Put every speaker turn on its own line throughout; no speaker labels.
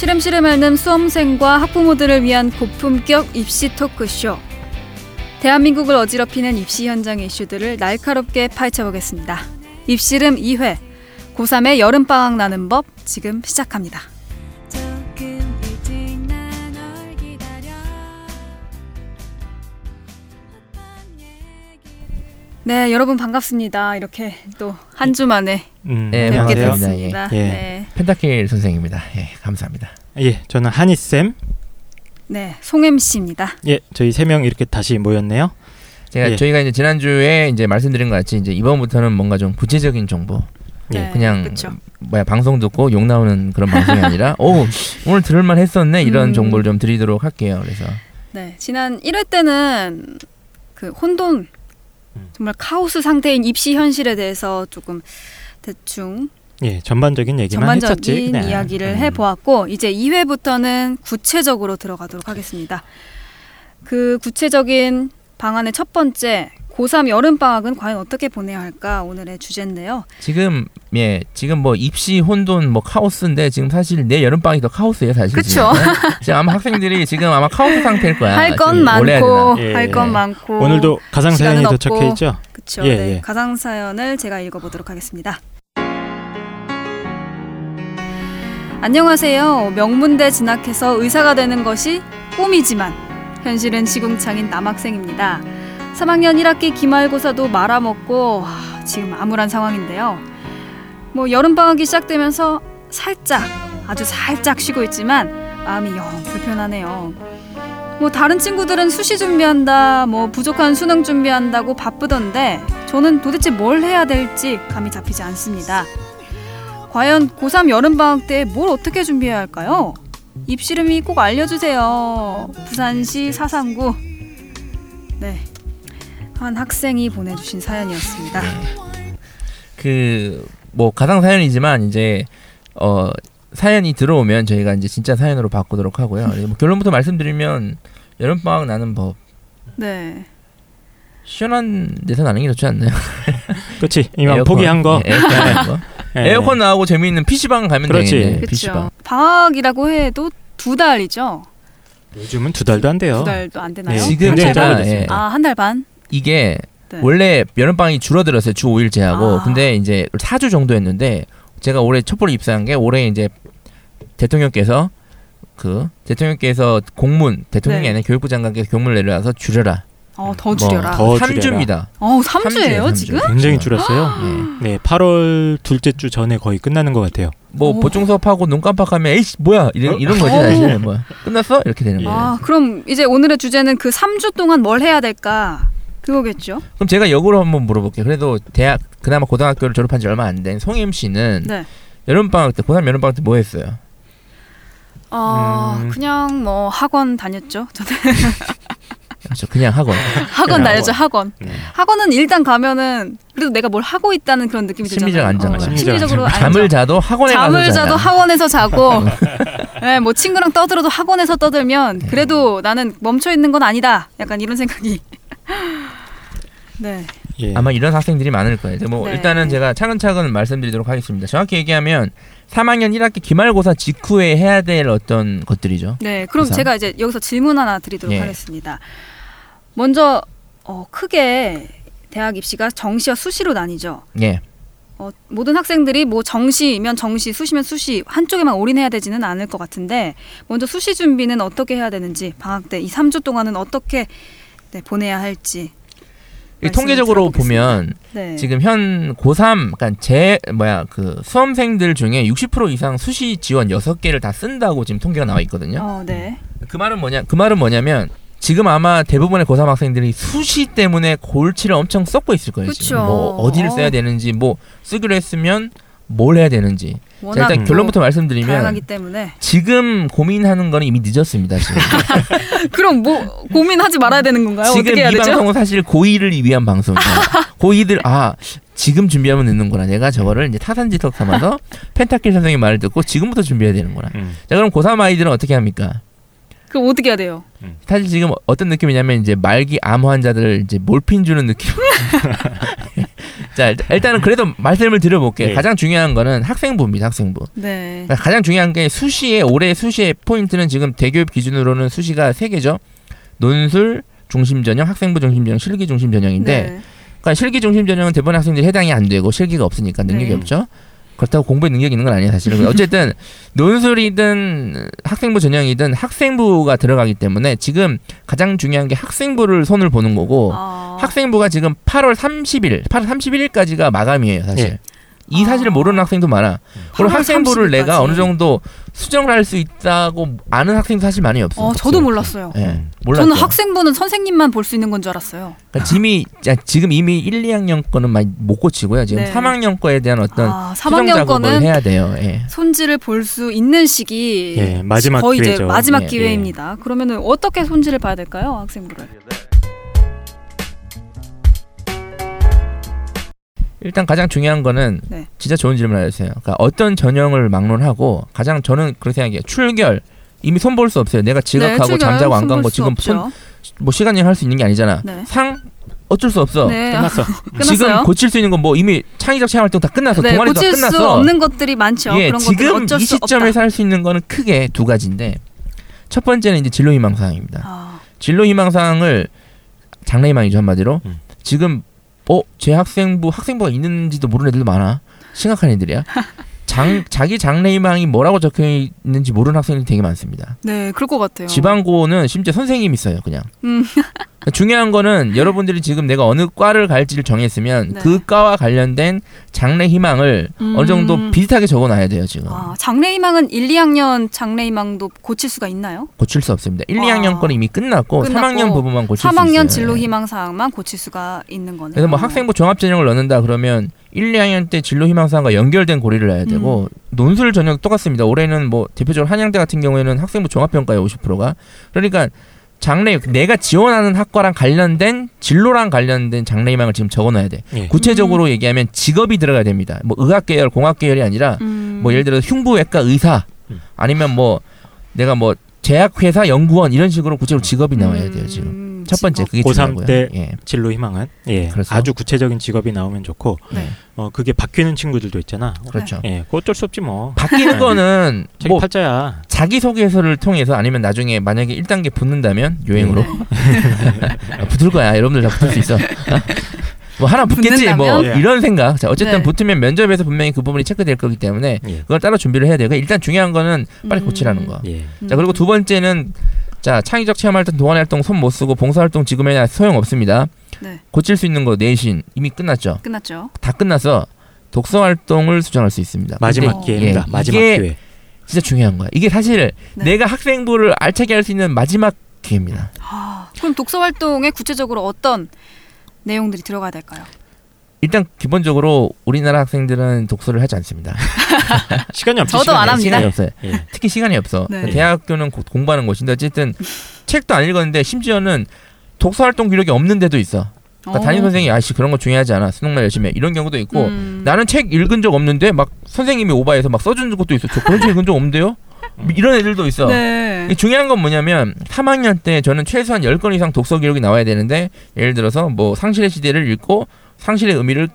시름시름 앓는 수험생과 학부모들을 위한 고품격 입시 토크쇼. 대한민국을 어지럽히는 입시 현장의 이슈들을 날카롭게 파헤쳐 보겠습니다. 입시름 2회. 고3의 여름방학 나는 법 지금 시작합니다. 네, 여러분 반갑습니다. 이렇게 또 한 주 만에
음,
네,
뵙게. 됐습니다.
예.
네.
펜타킬 선생입니다. 예, 감사합니다.
예, 저는 한희 쌤.
네, 송M 씨입니다.
예, 저희 세 명 이렇게 다시 모였네요.
제가
예.
저희가 이제 지난주에 이제 말씀드린 것 같이 이제 이번부터는 뭔가 좀 구체적인 정보,
예.
네,
그냥
그쵸.
뭐야 방송 듣고 욕 나오는 그런 방송이 아니라 오 오늘 들을만 했었네 이런
음.
정보를 좀 드리도록 할게요. 그래서
네, 지난 1회 때는 그 혼돈
음.
정말 카오스 상태인 입시 현실에 대해서 조금 대충
예, 전반적인 얘기만 했었지.
전반적인
그냥.
이야기를
음.
해보았고 이제 2회부터는 구체적으로 들어가도록 하겠습니다. 그 구체적인 방안의 첫 번째 고3 여름 방학은 과연 어떻게 보내야 할까 오늘의 주제인데요.
지금 예 지금 뭐 입시 혼돈 뭐 카오스인데 지금 사실 내 여름 방이 더 카오스예요 사실.
그쵸.
지금. 지금 아마 학생들이 지금 아마 카오스 상태일 거야.
할 건 많고.
예.
할건 많고
오늘도 가상 사연이 도착해. 있죠.
그렇죠.
예,
네,
예.
가상 사연을 제가 읽어보도록 하겠습니다. 안녕하세요. 명문대 진학해서 의사가 되는 것이 꿈이지만 현실은 시궁창인 남학생입니다. 3학년 1학기 기말고사도 말아먹고 하, 지금 암울한 상황인데요. 뭐 여름 방학이 시작되면서 살짝 아주 살짝 쉬고 있지만 마음이 영 불편하네요. 뭐 다른 친구들은 수시 준비한다, 뭐 부족한 수능 준비한다고 바쁘던데 저는 도대체 뭘 해야 될지 감이 잡히지 않습니다. 과연 고3 여름 방학 때 뭘 어떻게 준비해야 할까요? 입시름이 꼭 알려주세요. 부산시 사상구 네. 한 학생이 보내주신 사연이었습니다.
그 뭐 가상 사연이지만 이제 어 사연이 들어오면 저희가 이제 진짜 사연으로 바꾸도록 하고요. 뭐 결론부터 말씀드리면 여름 방학 나는 법
네.
시원한 데서 나는 게 좋지 않나요?
그렇지. 이만
에어컨.
포기한 거.
예, 에어컨 거.
예.
에어컨 나오고 재미있는 PC방 가면
그렇지.
되겠네.
그렇죠.
PC방.
방학이라고 해도 두 달이죠.
요즘은 두 달도 안 돼요.
두 달도 안 되나요?
네,
지금
짧아졌습니다.
예,
아, 한 달 반?
이게
네.
원래 여름방학이 줄어들었어요. 주 5일제하고.
아.
근데 이제 4주 정도였는데 제가 올해 촛불에 입사한 게 올해 이제 대통령께서 그 대통령께서 공문 대통령이
네.
아니라 교육부 장관께서 공문을 내려와서 줄여라.
어, 더 줄여라.
더
3주입니다.
어, 3주예요,
삼 주.
지금?
굉장히 줄었어요.
예.
네, 8월 둘째 주 전에 거의 끝나는 것 같아요.
뭐
오.
보충 수업하고 눈 깜빡하면 에이씨 뭐야 이런 이런 거지
어.
사실 뭐 끝났어 이렇게 되는
예.
거예요.
아, 그럼 이제 오늘의 주제는 그 3주 동안 뭘 해야 될까? 그거겠죠?
그럼 제가 역으로 한번 물어볼게요. 그래도 대학 그나마 고등학교를 졸업한 지 얼마 안 된 송임 씨는
네.
여름 방학 때 고3 여름 방학 때 뭐 했어요?
어,
음.
그냥 뭐 학원 다녔죠. 저는
그렇죠. 그냥 학원.
학원 다녔죠, 학원.
네.
학원은 일단 가면은 그래도 내가 뭘 하고 있다는 그런 느낌이
심리적
들잖아요.
안정감.
어,
심리적
심리적으로
안정감.
잠을
안정.
자도 학원에
잠을
가서
자도. 학원에서 자고 네, 뭐 친구랑 떠들어도 학원에서 떠들면 그래도 나는 멈춰 있는 건 아니다. 약간 이런 생각이. 네.
예.
아마 이런 학생들이 많을 거예요. 뭐
네.
일단은 제가 차근차근 말씀드리도록 하겠습니다. 정확히 얘기하면 3학년 1학기 기말고사 직후에 해야 될 어떤 것들이죠.
네, 그럼
우선.
제가 이제 여기서 질문 하나 드리도록
예.
하겠습니다. 먼저 어, 크게 대학 입시가 정시와 수시로 나뉘죠.
예.
어, 모든 학생들이 뭐 정시면 정시, 수시면 수시 한쪽에만 올인해야 되지는 않을 것 같은데 먼저 수시 준비는 어떻게 해야 되는지 방학 때 이 3주 동안은 어떻게 네, 보내야 할지
통계적으로. 보면
네.
지금 현 고3 그러니까 제 뭐야 그 수험생들 중에 60% 이상 수시 지원 6개를 다 쓴다고 지금 통계가 나와 있거든요.
어, 네.
그 말은 뭐냐? 그 말은 뭐냐면 지금 아마 대부분의 고3 학생들이 수시 때문에 골치를 엄청 썩고 있을 거예요. 지금
그쵸.
뭐 어디를
어.
써야 되는지 뭐 쓰기로 했으면 뭘 해야 되는지. 자, 일단
또
결론부터 말씀드리면
다양하기 때문에
지금 고민하는 거는 이미 늦었습니다. 지금,
그럼 뭐 고민하지 말아야 되는 건가요?
지금
어떻게 해야
이
되죠?
방송은 사실 고2를 위한 방송이에요. 고2들 아 지금 준비하면 늦는구나. 내가 저거를 이제 타산지석 삼아서 펜타킬 선생님 말을 듣고 지금부터 준비해야 되는구나.
음.
자 그럼 고3 아이들은 어떻게 합니까?
그럼 어떻게 해야 돼요?
사실 지금 어떤 느낌이냐면 이제 말기 암 환자들 이제 몰핀 주는 느낌. 자 일단- 일단은 그래도 말씀을 드려볼게요.
네.
가장 중요한 거는 학생부입니다. 학생부.
네.
그러니까 가장 중요한 게 수시의 올해 수시의 포인트는 지금 대교육 기준으로는 수시가 세 개죠. 논술 중심 전형, 학생부 중심 전형, 실기 중심 전형인데
네.
그러니까 실기 중심 전형은 대부분 학생들이 해당이 안 되고 실기가 없으니까 능력이
네.
없죠. 그렇다고 공부에 능력이 있는 건 아니에요, 사실은. 어쨌든 논술이든 학생부 전형이든 학생부가 들어가기 때문에 지금 가장 중요한 게 학생부를 손을 보는 거고
아,
학생부가 지금 8월 30일, 8월 31일까지가 마감이에요, 사실.
예.
이 사실을
아.
모르는 학생도 많아. 그리고
8월
학생부를
30일
내가. 어느 정도 수정을 할 수 있다고 아는 학생도 사실 많이 없어.
어, 저도 몰랐어요.
예,
음.
몰랐죠.
저는 학생부는 선생님만 볼 수 있는 건 줄 알았어요.
그러니까 이미 자, 지금 이미 1, 2학년 거는 많이 못 고치고요. 지금
네.
3학년 거에 대한 어떤
아,
수정
3학년
작업을
거는
해야 돼요. 예.
손질을 볼 수 있는 시기
예, 마지막
거의 이제
기회죠.
마지막
예,
기회입니다. 그러면은 어떻게 손질을 봐야 될까요, 학생부를?
일단 가장 중요한 거는
네.
진짜 좋은 질문을 하셨어요. 그러니까 어떤 전형을 막론하고 가장 저는 그렇게 생각해요. 출결 이미 손볼 수 없어요. 내가 지각하고
네,
잠자고 안간
손볼 거수
지금 손. 뭐 시간 여행 할 수 있는 게 아니잖아.
네.
상 어쩔 수 없어.
네.
끝났어.
지금? 고칠 수 있는 건 뭐 이미 창의적 체험 활동 다 끝났어.
네,
동아리도 다
고칠
끝났어.
수 없는 것들이 많죠.
예,
그런 것들
지금
어쩔
이
수.
시점에서 할 수 있는 거는 크게 두 가지인데 첫 번째는 이제 진로 희망 사항입니다.
아,
진로 희망 사항을 장래 희망이죠 한마디로.
음.
지금 어, 제 학생부 학생부가 있는지도 모르는 애들도 많아. 심각한 애들이야. 장 자기 장래 희망이 뭐라고 적혀 있는지 모르는 학생들이 되게 많습니다.
네, 그럴 것 같아요.
지방고는 심지어 선생님 있어요, 그냥.
음.
중요한 거는 여러분들이 지금 내가 어느 과를 갈지를 정했으면
네.
그 과와 관련된 장래 희망을
음.
어느 정도 비슷하게 적어놔야 돼요 지금.
아, 장래희망은 1, 2학년 장래희망도 고칠 수가 있나요?
고칠 수 없습니다. 1,
아.
2학년 거는 이미 끝났고,
끝났고,
3학년 부분만 고칠 수 있어요.
3학년 진로희망 사항만 고칠 수가 있는 거네요.
그래서 뭐 학생부 종합 전형을 넣는다 그러면 1, 2학년 때 진로 희망 사항과 연결된 고리를 해야 되고
음.
논술 전형 똑같습니다. 올해는 뭐 대표적으로 한양대 같은 경우에는 학생부 종합 평가에 50%가 그러니까 장래 내가 지원하는 학과랑 관련된 진로랑 관련된 장래 희망을 지금 적어놔야 돼.
예.
구체적으로 얘기하면 직업이 들어가야 됩니다. 뭐 의학 계열, 공학 계열이 아니라
음.
뭐 예를 들어서 흉부외과 의사
음.
아니면 뭐 내가 뭐 제약회사 연구원 이런 식으로 구체적으로 직업이 나와야 돼요 지금.
음,
첫 번째. 그게
고3
중요하고요.
때
예.
진로 희망은 예,
그렇죠.
아주 구체적인 직업이 나오면 좋고
네.
어 그게 바뀌는 친구들도 있잖아.
그렇죠.
예, 어쩔 수 없지 뭐.
바뀌는 거는
자기
뭐
팔자야.
자기 소개서를 통해서 아니면 나중에 만약에 1단계 붙는다면 요행으로
네.
붙을 거야. 여러분들 다 붙을 수 있어. 뭐 하나 붙겠지 뭐
붙는다면?
이런 생각. 자 어쨌든
네.
붙으면 면접에서 분명히 그 부분이 체크될 거기 때문에
예.
그걸 따로 준비를 해야 돼요. 그러니까 일단 중요한 거는 빨리
음.
고치라는 거.
예.
자 그리고 두 번째는 자 창의적 체험 활동, 동아리 활동 손 못 쓰고 봉사 활동 지금에는 소용 없습니다.
네.
고칠 수 있는 거 내신 이미 끝났죠.
끝났죠.
다 끝나서 독서 활동을 수정할 수 있습니다.
마지막 기회입니다.
예,
마지막
이게
기회.
진짜 중요한 거야. 이게 사실
네.
내가 학생부를 알차게 할 수 있는 마지막 기회입니다.
아, 그럼 독서 활동에 구체적으로 어떤 내용들이 들어가야 될까요?
일단 기본적으로 우리나라 학생들은 독서를 하지 않습니다.
시간이 없지.
저도
시간이
안 합니다.
시간이 없어요.
예.
특히 시간이 없어.
네.
대학교는 고- 공부하는 곳인데 어쨌든 책도 안 읽었는데 심지어는 독서 활동 기록이 없는 데도 있어. 그러니까
어.
담임 선생이 아씨 그런 거 중요하지 않아. 수능날 열심히 해. 이런 경우도 있고
음.
나는 책 읽은 적 없는데 막 선생님이 오바해서 막 써준 것도 있어. 저 그런 책 읽은 적 없는데요? 이런 애들도 있어.
네.
중요한 건 뭐냐면 3학년 때 저는 최소한 10건 이상 독서 기록이 나와야 되는데 예를 들어서 뭐 상실의 시대를 읽고 상실의 의미를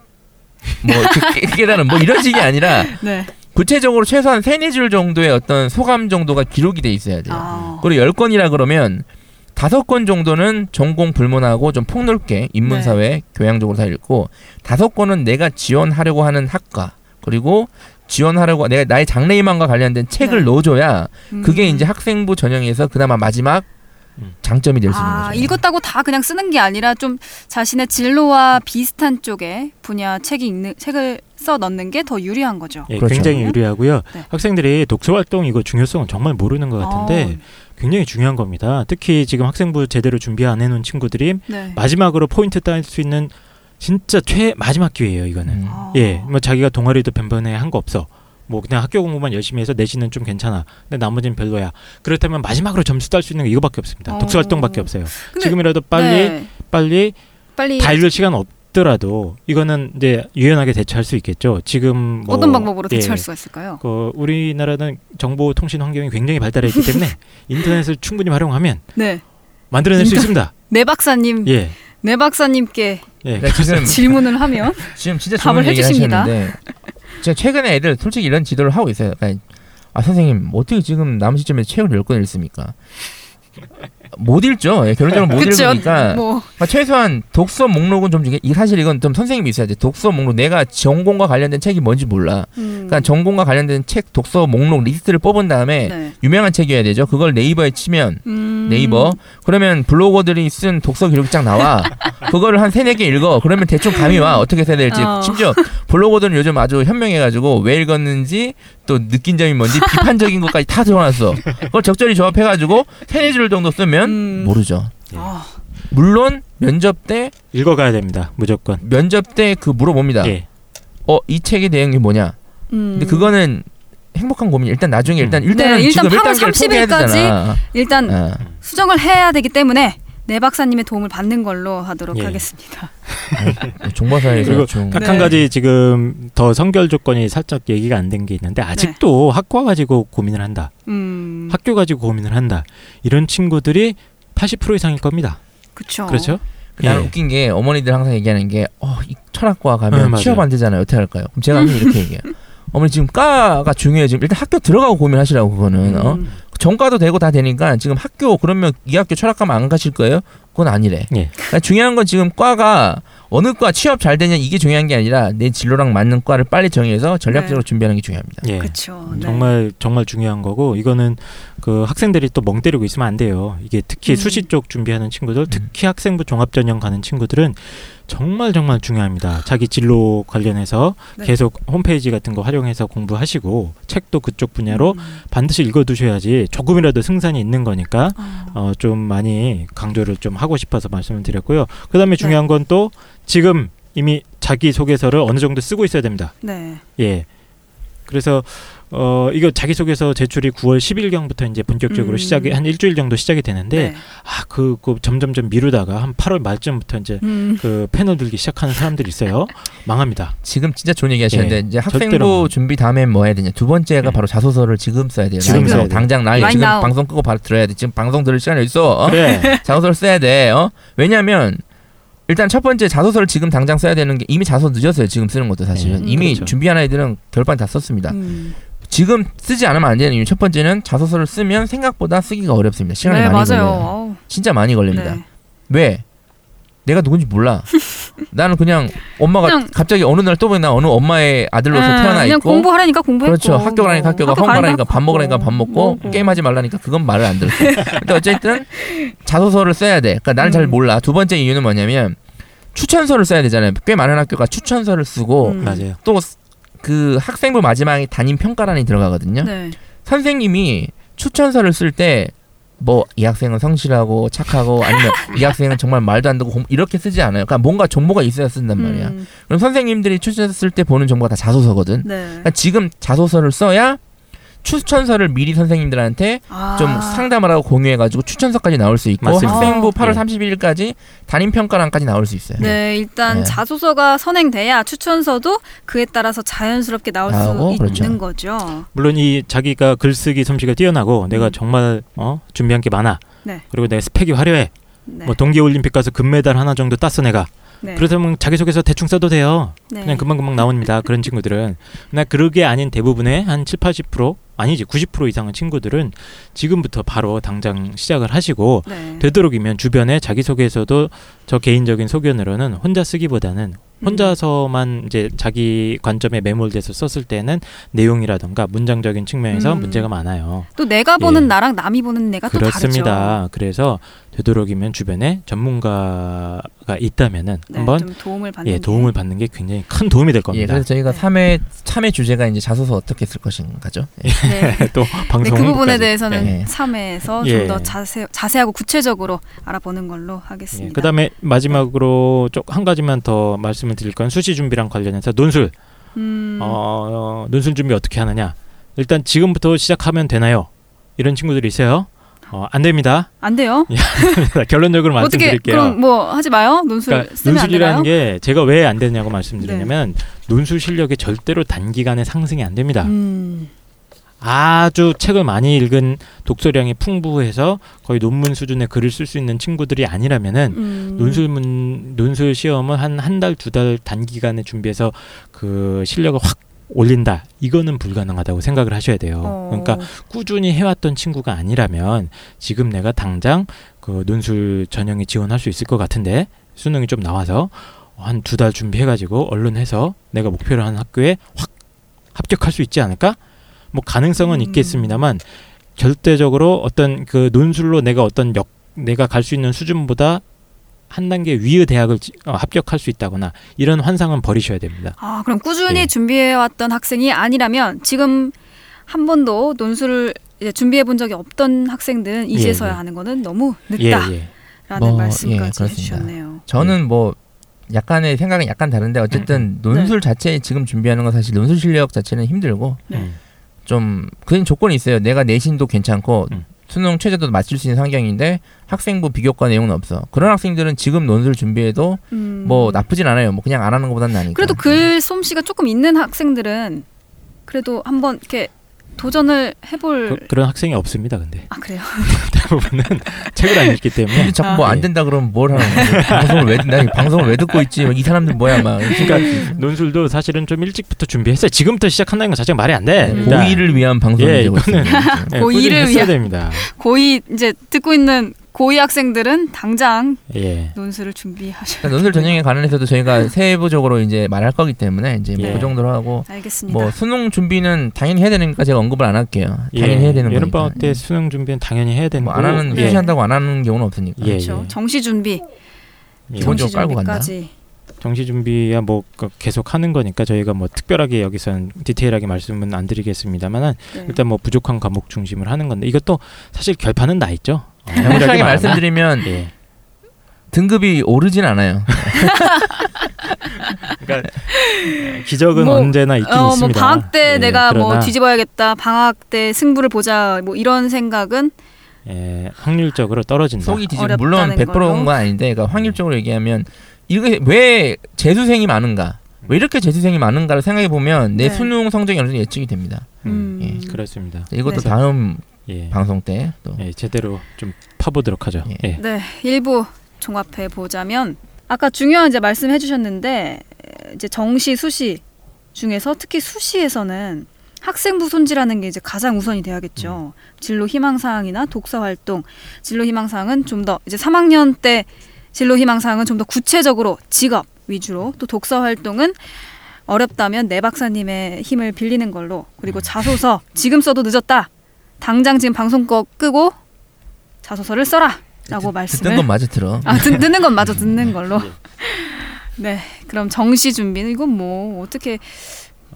뭐 깨- 깨달은 뭐 이런 식이 아니라
네.
구체적으로 최소한 세네 줄 정도의 어떤 소감 정도가 기록이 돼 있어야 돼요.
아.
그리고 10건이라 그러면 다섯 건 정도는 전공 불문하고 좀 폭넓게 인문사회 교양적으로 다 읽고 다섯 건은 내가 지원하려고 하는 학과 그리고 지원하려고 내가 나의 장래희망과 관련된 책을
네.
넣어줘야 그게
음.
이제 학생부 전형에서 그나마 마지막
음.
장점이 될수 있는
아,
거죠.
읽었다고 다 그냥 쓰는 게 아니라 좀 자신의 진로와 비슷한 쪽의 분야 책이 읽는 책을 써 넣는 게 더 유리한 거죠.
예,
그렇죠.
굉장히 유리하고요.
네.
학생들이 독서 활동 이거 중요성은 정말 모르는 것 같은데 굉장히 중요한 겁니다. 특히 지금 학생부 제대로 준비 안 해놓은 친구들이
어, 네.
마지막으로 포인트 따낼 수 있는 진짜 최 마지막 기회예요. 이거는.
음.
아.
예, 뭐 자기가 동아리도 변변에 한거 없어. 뭐 그냥 학교 공부만 열심히 해서 내신은 좀 괜찮아. 근데 나머지는 별로야. 그렇다면 마지막으로 점수 딸 수 있는 게 이거밖에 없습니다.
어.
독서 활동밖에 없어요.
근데-
지금이라도 빨리
네.
빨리
빨리
다 읽을 시간 없더라도 이거는 이제 유연하게 대처할 수 있겠죠. 지금 뭐
어떤 방법으로
예,
대처할 수가 있을까요?
그 우리나라는 정보통신 환경이 굉장히 발달해 있기 때문에 인터넷을 충분히 활용하면
네.
만들어낼 수 있습니다.
네 박사님,
예,
네 박사님께
예.
그러니까 지금
질문을 하면
지금 진짜
답을
좋은 얘기
해주십니다.
하셨는데 제가 최근에 애들 솔직히 이런 지도를 하고 있어요. 그러니까 아 선생님 어떻게 지금 남은 시점에 책을 열 권을 읽습니까? 못 읽죠. 예, 결론적으로 못
그쵸.
읽으니까
뭐
그러니까 최소한 독서 목록은 좀 중에 이 사실 이건 좀 선생님이 있어야 돼. 독서 목록 내가 전공과 관련된 책이 뭔지 몰라.
음,
그러니까 전공과 관련된 책 독서 목록 리스트를 뽑은 다음에
네.
유명한 책이어야 되죠. 그걸 네이버에 치면
음,
네이버 그러면 블로거들이 쓴 독서 기록장 나와 그거를 한 세네 개 읽어 그러면 대충 감이 와 어떻게 써야 될지
어.
심지어 블로거들은 요즘 아주 현명해가지고 왜 읽었는지 또 느낀 점이 뭔지 비판적인 것까지 다 적어놨어 그걸 적절히 조합해가지고 세네 줄 정도 쓰면
음.
모르죠
아,
물론 면접 때
읽어가야 됩니다. 무조건.
면접 때 그 물어봅니다
예.
어 이 책의 내용이 뭐냐
음.
근데 그거는 행복한 고민 일단 나중에 일단
음.
일단은
네, 일단
지금
8월
1단계를 통과해야
30일 까지
되잖아
일단
어.
수정을 해야 되기 때문에 네 박사님의 도움을 받는 걸로 하도록
예.
하겠습니다.
정보사에서
그리고 좀딱
네.
한 가지 지금 더 선결 조건이 살짝 얘기가 안 된 게 있는데 아직도 학과 가지고 고민을 한다.
음,
학교 가지고 고민을 한다. 이런 친구들이 80% 이상일 겁니다.
그렇죠.
그렇죠?
나는
예.
웃긴 게 어머니들 항상 얘기하는 게 어, 이 철학과 가면
네.
취업 안 되잖아요. 어떻게 할까요? 그럼 제가 항상 이렇게 얘기해요. 어머니 지금 과가 중요해요. 지금 일단 학교 들어가고 고민하시라고 그거는 어?
음,
전과도 되고 다 되니까 지금 학교 그러면 이 학교 철학 가면 안 가실 거예요? 그건 아니래.
예.
그러니까 중요한 건 지금 과가 어느 과 취업 잘 되냐 이게 중요한 게 아니라 내 진로랑 맞는 과를 빨리 정해서 전략적으로
네.
준비하는 게 중요합니다.
예.
그렇죠. 네.
정말 정말 중요한 거고 이거는 그 학생들이 또 멍 때리고 있으면 안 돼요. 이게 특히
음.
수시 쪽 준비하는 친구들, 특히 학생부 종합 전형 가는 친구들은 정말 정말 중요합니다. 자기 진로 관련해서
네.
계속 홈페이지 같은 거 활용해서 공부하시고 책도 그쪽 분야로
음.
반드시 읽어두셔야지 조금이라도 승산이 있는 거니까
아,
어, 좀 많이 강조를 좀 하고 싶어서 말씀을 드렸고요. 그다음에
네.
중요한 건또 지금 이미 자기 소개서를 어느 정도 쓰고 있어야 됩니다.
네.
예. 그래서 어 이거 자기소개서 제출이 9월 10일경부터 이제 본격적으로
음.
시작이 한 일주일 정도 시작이 되는데
네.
아그 그 점점점 미루다가 한 8월 말쯤부터 이제
음,
그 패널 들기 시작하는 사람들이 있어요. 망합니다.
지금 진짜 좋은 얘기 하시는데
예,
이제
절대로
학생부
안-
준비 다음에 뭐 해야 되냐 두 번째가
예.
바로 자소서를 지금 써야 돼요.
지금. 써야 돼요.
당장 나
Right
지금
now.
방송 끄고 바로 들어야 돼. 지금 방송 들을 시간이 있어. 어?
그래.
자소서를 써야 돼. 어? 왜냐하면 일단 첫 번째 자소서를 지금 당장 써야 되는 게 이미 자소 늦었어요. 지금 쓰는 것도 사실은
음,
이미
그렇죠.
준비한 아이들은 결반 다 썼습니다.
음.
지금 쓰지 않으면 안 되는 이유 첫 번째는 자소서를 쓰면 생각보다 쓰기가 어렵습니다. 시간이
네,
많이
맞아요.
걸려요. 진짜 많이 걸립니다.
네.
왜? 내가 누군지 몰라. 나는 그냥 엄마가
그냥-
갑자기 어느 날 또 보니 나 어느 엄마의 아들로서
음,
태어나
그냥
있고
공부하라니까 공부했고
그렇죠. 학교 가라니까 학교 가,
학교
험 가라니까
가라니까
밥 먹으라니까 밥 먹고
먹고.
게임하지 말라니까 그건 말을 안 들었어. 근데 어쨌든 자소서를 써야 돼. 그러니까 나는 잘
음.
몰라. 두 번째 이유는 뭐냐면 추천서를 써야 되잖아요. 꽤 많은 학교가 추천서를 쓰고
음.
맞아요.
또 그 학생부 마지막에 담임 평가란이 들어가거든요.
네.
선생님이 추천서를 쓸 때 뭐 이 학생은 성실하고 착하고 아니면 이 학생은 정말 말도 안 공- 이렇게 쓰지 않아요. 그러니까 뭔가 정보가 있어야 쓴단 말이야.
음,
그럼 선생님들이 추천서 쓸 때 보는 정보가 다 자소서거든.
네.
그러니까 지금 자소서를 써야 추천서를 미리 선생님들한테
아.
좀 상담을 하고 공유해가지고 추천서까지 나올 수 있고
맞습니다.
학생부
아.
8월
예.
31일까지 담임 평가란까지 나올 수 있어요.
네, 일단
네.
자소서가 선행돼야 추천서도 그에 따라서 자연스럽게 나올 수
나오고,
있는
그렇죠.
거죠.
물론 이 자기가 글쓰기 솜씨가 뛰어나고 내가
음.
정말 어 준비한 게 많아.
네.
그리고 내 스펙이 화려해.
네.
뭐 동계 올림픽 가서 금메달 하나 정도 땄어 내가.
네.
그렇다면 자기소개서 대충 써도 돼요.
네.
그냥 금방금방 나옵니다. 그런 친구들은. 나 그러게 아닌 대부분의 한 7, 80% 아니지 90% 이상의 친구들은 지금부터 바로 당장 시작을 하시고
네.
되도록이면 주변에 자기소개서도 저 개인적인 소견으로는 혼자 쓰기보다는
음.
혼자서만 이제 자기 관점에 매몰돼서 썼을 때는 내용이라던가 문장적인 측면에서
음.
문제가 많아요.
또 내가 보는
예.
나랑 남이 보는 내가 또 다르죠.
그렇습니다. 그래서 되도록이면 주변에 전문가가 있다면은
네,
한번
좀 도움을 받는
예,
게.
도움을 받는 게 굉장히 큰 도움이 될
예,
겁니다.
그래서 저희가
네.
3회 3회 주제가 이제 자소서 어떻게 쓸 것인가죠. 예.
네.
또
네,
방송
그 부분에
홍보까지.
대해서는
네.
3회에서
예.
좀더 자세, 자세하고 구체적으로 알아보는 걸로 하겠습니다.
예, 그다음에 마지막으로 쪽한 가지만 더 말씀을 드릴 건 수시 준비랑 관련해서 논술
음,
어, 어, 논술 준비 어떻게 하느냐 일단 지금부터 시작하면 되나요? 이런 친구들이 있어요. 어, 안 됩니다.
안 돼요?
결론적으로
어떻게
말씀드릴게요.
그럼 뭐 하지 마요? 논술
그러니까? 논술이라는 게 제가 왜 안 되냐고 말씀드리냐면 논술 실력이 절대로 단기간에 상승이 안 됩니다.
음,
아주 책을 많이 읽은 독서량이 풍부해서 거의 논문 수준의 글을 쓸 수 있는 친구들이 아니라면은
음.
논술문 논술 시험은 한 한 달 두달 단기간에 준비해서 그 실력을 확 올린다. 이거는 불가능하다고 생각을 하셔야 돼요.
어.
그러니까 꾸준히 해왔던 친구가 아니라면 지금 내가 당장 그 논술 전형에 지원할 수 있을 것 같은데 수능이 좀 나와서 한 두 달 준비해가지고 얼른 해서 내가 목표로 하는 학교에 확 합격할 수 있지 않을까? 뭐 가능성은
음.
있겠습니다만 절대적으로 어떤 그 논술로 내가 어떤 역 내가 갈 수 있는 수준보다 한 단계 위의 대학을 지- 어, 합격할 수 있다거나 이런 환상은 버리셔야 됩니다.
아, 그럼 꾸준히
예.
준비해왔던 학생이 아니라면 지금 한 번도 논술을 이제 준비해 본 적이 없던 학생들은 이제서야
예.
하는 거는 너무
예,
늦다라는
예.
뭐,
말씀까지
예.
해주셨네요.
저는 뭐 약간의 생각은 약간 다른데 어쨌든 논술 자체 지금 준비하는 건 사실 논술 실력 자체는 힘들고
네.
음.
좀 그런 조건이 있어요. 내가 내신도 괜찮고
음.
수능 최저도 맞출 수 있는 환경인데 학생부 비교과 내용은 없어. 그런 학생들은 지금 논술 준비해도
음.
뭐 나쁘진 않아요. 뭐 그냥 안 하는 것보다는 나니까.
그래도 글 솜씨가 조금 있는 학생들은 그래도 한번 이렇게 도전을 해볼
그, 런 학생이 없습니다. 근데
아 그래요?
대부분은 책을 안 읽기 때문에
자꾸 뭐안
예.
된다 그러면 뭘 하는 거야? 방송을 왜 듣나? 방송을 왜 듣고 있지? 이 사람들 뭐야 막.
그러니까 논술도 사실은 좀 일찍부터 준비했어요. 지금부터 시작한다는 건 자체가 말이 안 돼.
음.
일단.
고의를 위한 방송이
예,
되고 있습니다.
예,
고의를
했어야
위한-
됩니다.
고이 이제 듣고 있는 고이 학생들은 당장
예.
논술을 준비하셔.
그러니까 논술 전형에 관련해서도 저희가 세부적으로 이제 말할 거기 때문에 이제 뭐그
예.
정도로 하고
알겠습니다.
뭐 수능 준비는 당연히 해야 되니까 제가 언급을 안 할게요. 당연히 해야 되는 거니까.
여름 방학 때 수능 준비는 당연히 해야 되는
뭐안
거고.
하는
예.
휴시한다고 안 하는 경우는 없으니까.
예,
그렇죠.
예.
정시 준비,
예.
기본적으로
정시
깔고 간다.
정시 준비야 뭐그 계속 하는 거니까 저희가 뭐 특별하게 여기서는 디테일하게 말씀은 안 드리겠습니다만은
네.
일단 뭐 부족한 과목 중심을 하는 건데 이것도 사실 결판은 나 있죠. 어,
정확하게
엄밀하게 말하면.
말씀드리면
예.
등급이 오르진 않아요.
그러니까 기적은
뭐,
언제나 있긴
어, 뭐
있습니다.
방학 때
예,
내가 뭐 뒤집어야겠다. 방학 때 승부를 보자. 뭐 이런 생각은
예, 확률적으로 떨어진다.
속이 뒤집 물론 100%온
걸로.
건 아닌데 그러니까 확률적으로 얘기하면 이게 왜 재수생이 많은가? 왜 이렇게 재수생이 많은가를 생각해 보면 내
네.
수능 성적이 어느 정도 예측이 됩니다.
음.
예,
그렇습니다.
이것도
네.
다음
예.
방송 때 또.
예, 제대로 좀 파보도록 하죠.
예.
예.
네, 일부 종합해 보자면 아까 중요한 이제 말씀해 주셨는데 이제 정시 수시 중에서 특히 수시에서는 학생부 손질하는 게 이제 가장 우선이 돼야겠죠. 진로 희망 사항이나 독서 활동, 진로 희망 사항은 좀 더 이제 3학년 때 진로 희망 사항은 좀 더 구체적으로 직업 위주로 또 독서 활동은 어렵다면 내 박사님의 힘을 빌리는 걸로 그리고 자소서 지금 써도 늦었다. 당장 지금 방송 거 끄고 자소서를 써라. 라고 말씀을
듣던 건 마저 들어.
아 듣, 듣는 건 마저 듣는 걸로. 네, 그럼 정시 준비는 이건 뭐 어떻게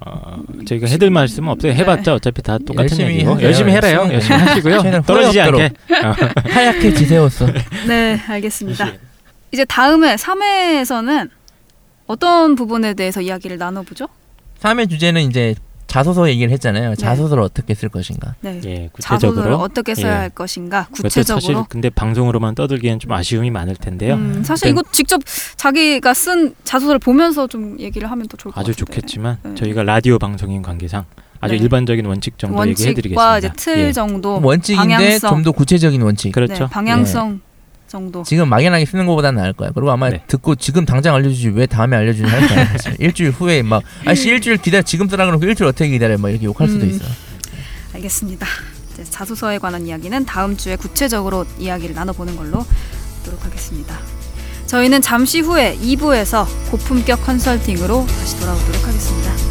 어, 저희가 해드릴 말씀은 없어요. 해봤자 어차피 다 똑같은
열심히
얘기고
하세요.
열심히 해라요.
열심히
열심히 하시고요. 떨어지지 않게. 어.
하얗게 지새웠어.
네 알겠습니다. 이제 다음에 3회에서는 어떤 부분에 대해서 이야기를 나눠보죠?
3회 주제는 이제 자소서 얘기를 했잖아요. 자소서를 어떻게 쓸 것인가.
네,
예,
자소서를
구체적으로.
어떻게 써야
예.
할 것인가
그것도 사실
구체적으로.
근데 방송으로만 떠들기엔 좀 아쉬움이 많을 텐데요.
음, 사실
일단
이거 직접 자기가 쓴 자소서를 보면서 좀 얘기를 하면 더 좋을 것
아주
같은데.
좋겠지만
네.
저희가 라디오 방송인 관계상 아주
네.
일반적인 원칙 정도
원칙과
얘기해드리겠습니다.
이제 틀
예.
정도,
원칙인데
방향성.
좀 더 구체적인 원칙.
그렇죠.
네, 방향성 정도.
지금 막연하게 쓰는 것보다는 나을 거야. 그리고 아마
네.
듣고 지금 당장 알려주지 왜 다음에 알려주냐 할 거야. 일주일 후에 막 아씨 일주일 기다려 지금 쓰라 그러고 일주일 어떻게 기다려 막 이렇게 욕할 수도
음.
있어.
알겠습니다. 이제 자소서에 관한 이야기는 다음 주에 구체적으로 이야기를 나눠보는 걸로 하도록 하겠습니다. 저희는 잠시 후에 2부에서 고품격 컨설팅으로 다시 돌아오도록 하겠습니다.